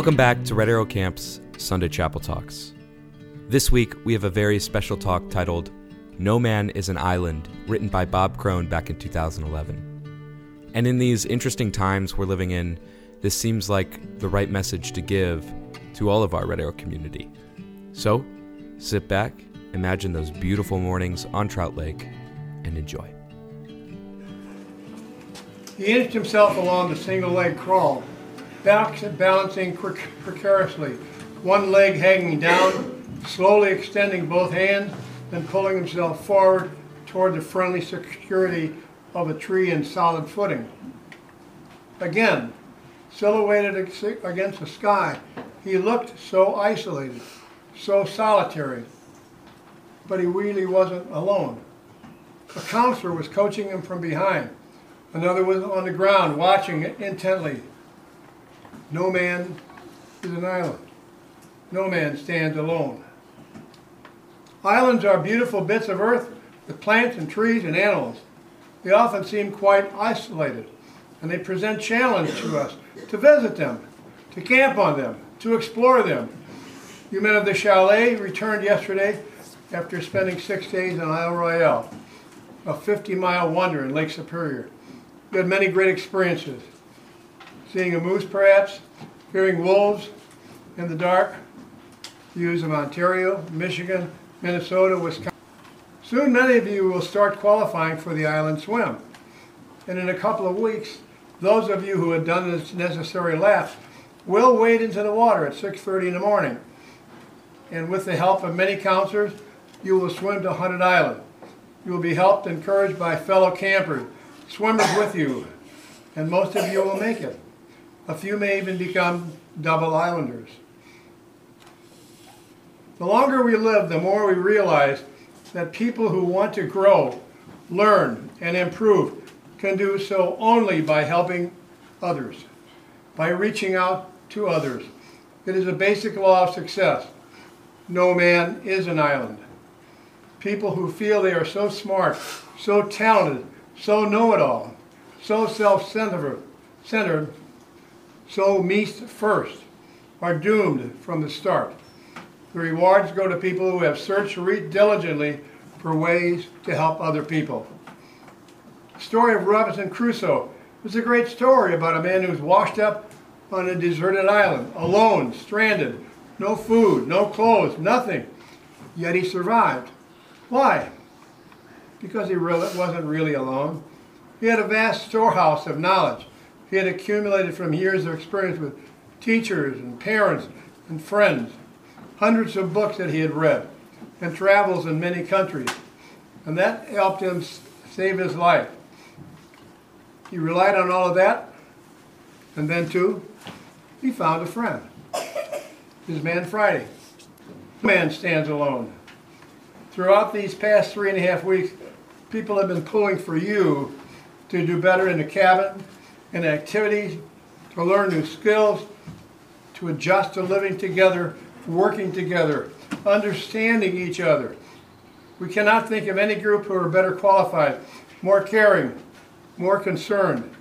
Welcome back to Red Arrow Camp's Sunday Chapel Talks. This week, we have a very special talk titled No Man is an Island, written by Bob Crone back in 2011. And in these interesting times we're living in, this seems like the right message to give to all of our Red Arrow community. So, sit back, imagine those beautiful mornings on Trout Lake, and enjoy. He inched himself along the single leg crawl, balancing precariously, one leg hanging down, slowly extending both hands, then pulling himself forward toward the friendly security of a tree and solid footing. Again, silhouetted against the sky, he looked so isolated, so solitary, but he really wasn't alone. A counselor was coaching him from behind. Another was on the ground watching intently. No man is an island. No man stands alone. Islands are beautiful bits of earth with plants and trees and animals. They often seem quite isolated, and they present challenge to us to visit them, to camp on them, to explore them. You men of the chalet returned yesterday after spending six days on Isle Royale, a 50 mile wonder in Lake Superior. We had many great experiences. Seeing a moose, perhaps, hearing wolves in the dark, views of Ontario, Michigan, Minnesota, Wisconsin. Soon many of you will start qualifying for the island swim. And in a couple of weeks, those of you who have done the necessary laps will wade into the water at 6.30 in the morning. And with the help of many counselors, you will swim to Hunted Island. You will be helped and encouraged by fellow campers swimmers with you, and most of you will make it. A few may even become double islanders. The longer we live, the more we realize that people who want to grow, learn, and improve can do so only by helping others, by reaching out to others. It is a basic law of success. No man is an island. People who feel they are so smart, so talented, so know-it-all, so self-centered, centered, so me first, are doomed from the start. The rewards go to people who have searched diligently for ways to help other people. The story of Robinson Crusoe was a great story about a man who was washed up on a deserted island, alone, stranded, no food, no clothes, nothing. Yet he survived. Why? because he really wasn't really alone. He had a vast storehouse of knowledge he had accumulated from years of experience with teachers and parents and friends, hundreds of books that he had read, and travels in many countries. And that helped him save his life. He relied on all of that, and then, too, he found a friend, his man Friday. Man stands alone. Throughout these past three and a half weeks, people have been pulling for you to do better in the cabin, in activities, to learn new skills, to adjust to living together, working together, understanding each other. We cannot think of any group who are better qualified, more caring, more concerned,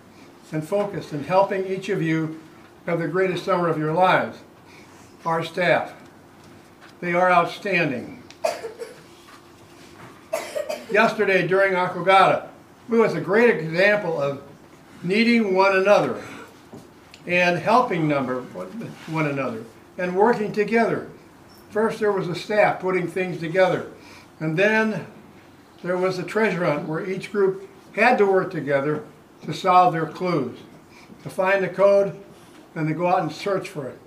and focused in helping each of you have the greatest summer of your lives. Our staff. They are outstanding yesterday during Aquagata, it was a great example of needing one another and helping number one another and working together. First there was a staff putting things together and then there was a treasure hunt where each group had to work together to solve their clues, to find the code and to go out and search for it.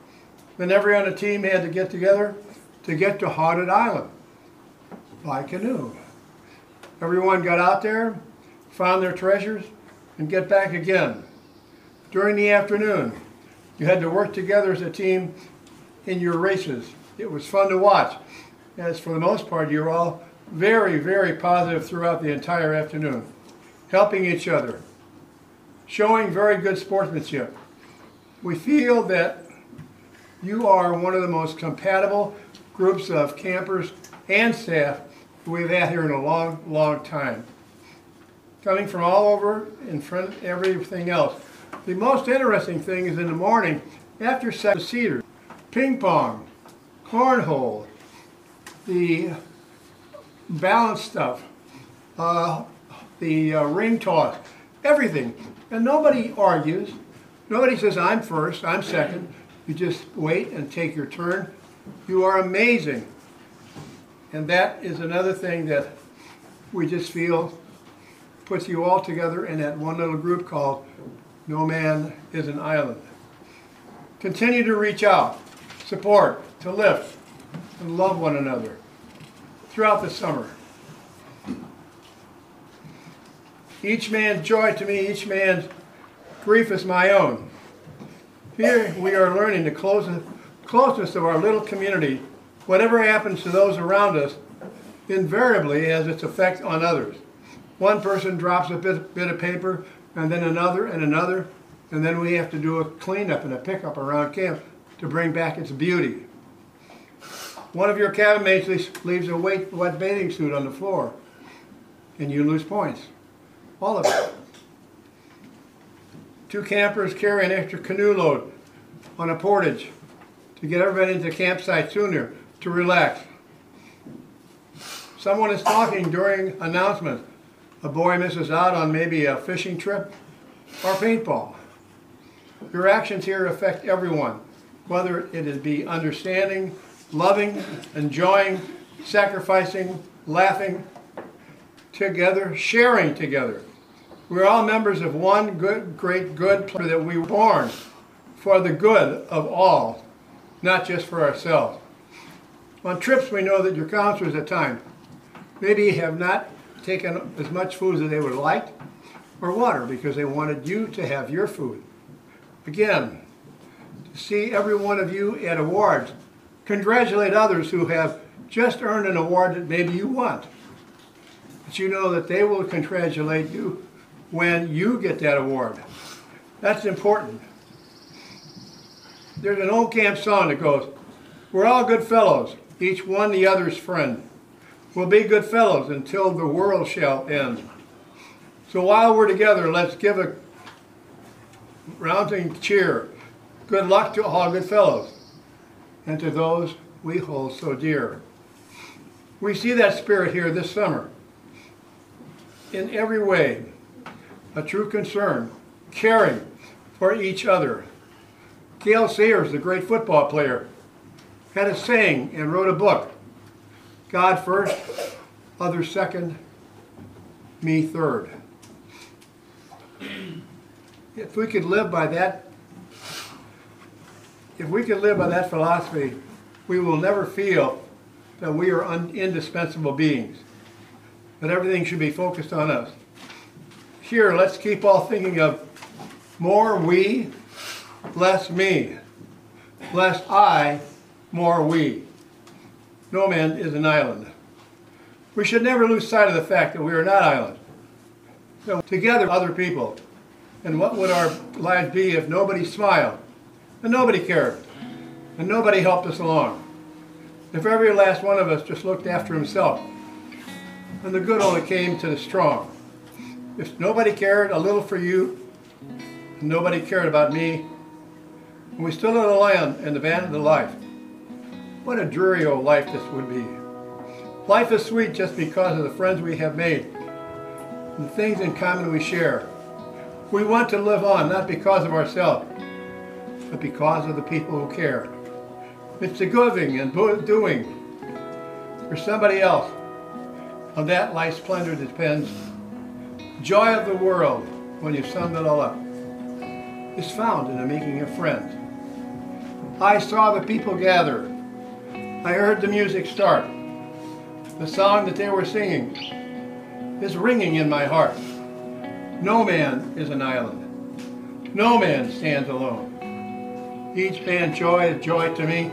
Then every on team had to get together to get to Haunted Island by canoe. Everyone got out there, found their treasures, and get back again. During the afternoon, you had to work together as a team in your races. It was fun to watch, as for the most part, you were all very, very positive throughout the entire afternoon, helping each other, showing very good sportsmanship. We feel that you are one of the most compatible groups of campers and staff we've had here in a long, long time. Coming from all over in front of everything else. The most interesting thing is in the morning, After sex, cedar, ping pong, cornhole, the balance stuff, uh, the uh, ring toss, everything. And nobody argues. Nobody says, I'm first, I'm second. You just wait and take your turn. You are amazing. And that is another thing that we just feel puts you all together in that one little group called No Man is an Island. Continue to reach out, support, to lift, and love one another throughout the summer. Each man's joy to me, each man's grief is my own. Here we are learning the closeness of our little community. Whatever happens to those around us invariably has its effect on others. One person drops a bit, bit of paper, and then another, and another, and then we have to do a cleanup and a pickup around camp to bring back its beauty. One of your cabin mates leaves a wet, wet bathing suit on the floor, and you lose points. All of it. Two campers carry an extra canoe load on a portage to get everybody into the campsite sooner to relax. Someone is talking during announcements. A boy misses out on maybe a fishing trip or paintball. Your actions here affect everyone, whether it is be understanding, loving, enjoying, sacrificing, laughing together, sharing together. We're all members of one good, great, good plan that we were born for the good of all, not just for ourselves. On trips, we know that your counselors at times maybe have not taken as much food as they would like or water because they wanted you to have your food. Again, see every one of you at awards, congratulate others who have just earned an award that maybe you want. But you know that they will congratulate you when you get that award. That's important. There's an old camp song that goes, We're all good fellows, each one the other's friend. We'll be good fellows until the world shall end. So while we're together, let's give a rounding cheer. Good luck to all good fellows and to those we hold so dear. We see that spirit here this summer in every way a true concern, caring for each other. Gale Sayers, the great football player, had a saying and wrote a book God first, others second, me third. If we could live by that, if we could live by that philosophy, we will never feel that we are indispensable beings, that everything should be focused on us here, let's keep all thinking of more we, less me. Less I, more we. No man is an island. We should never lose sight of the fact that we are not islands. So together, other people. And what would our lives be if nobody smiled and nobody cared and nobody helped us along? If every last one of us just looked after himself and the good only came to the strong. If nobody cared a little for you, and nobody cared about me, and we stood on the land in the van of the life, what a dreary old life this would be. Life is sweet just because of the friends we have made and the things in common we share. We want to live on not because of ourselves, but because of the people who care. It's the giving and doing for somebody else. On that life's splendor depends joy of the world, when you sum it all up, is found in the making of friends. I saw the people gather. I heard the music start. The song that they were singing is ringing in my heart. No man is an island. No man stands alone. Each man's joy is joy to me.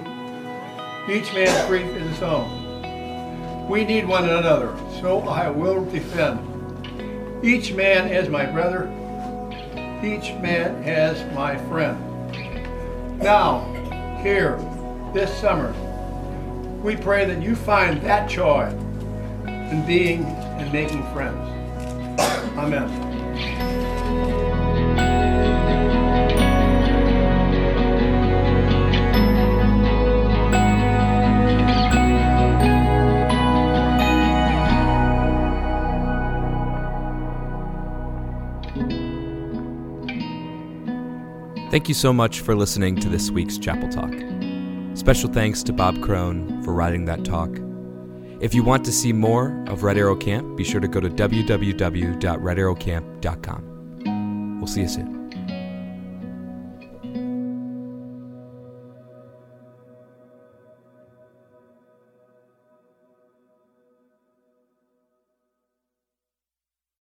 Each man's grief is his own. We need one another, so I will defend each man as my brother, each man as my friend. Now, here, this summer, we pray that you find that joy in being and making friends. Amen. Thank you so much for listening to this week's Chapel Talk. Special thanks to Bob Crone for writing that talk. If you want to see more of Red Arrow Camp, be sure to go to www.redarrowcamp.com. We'll see you soon.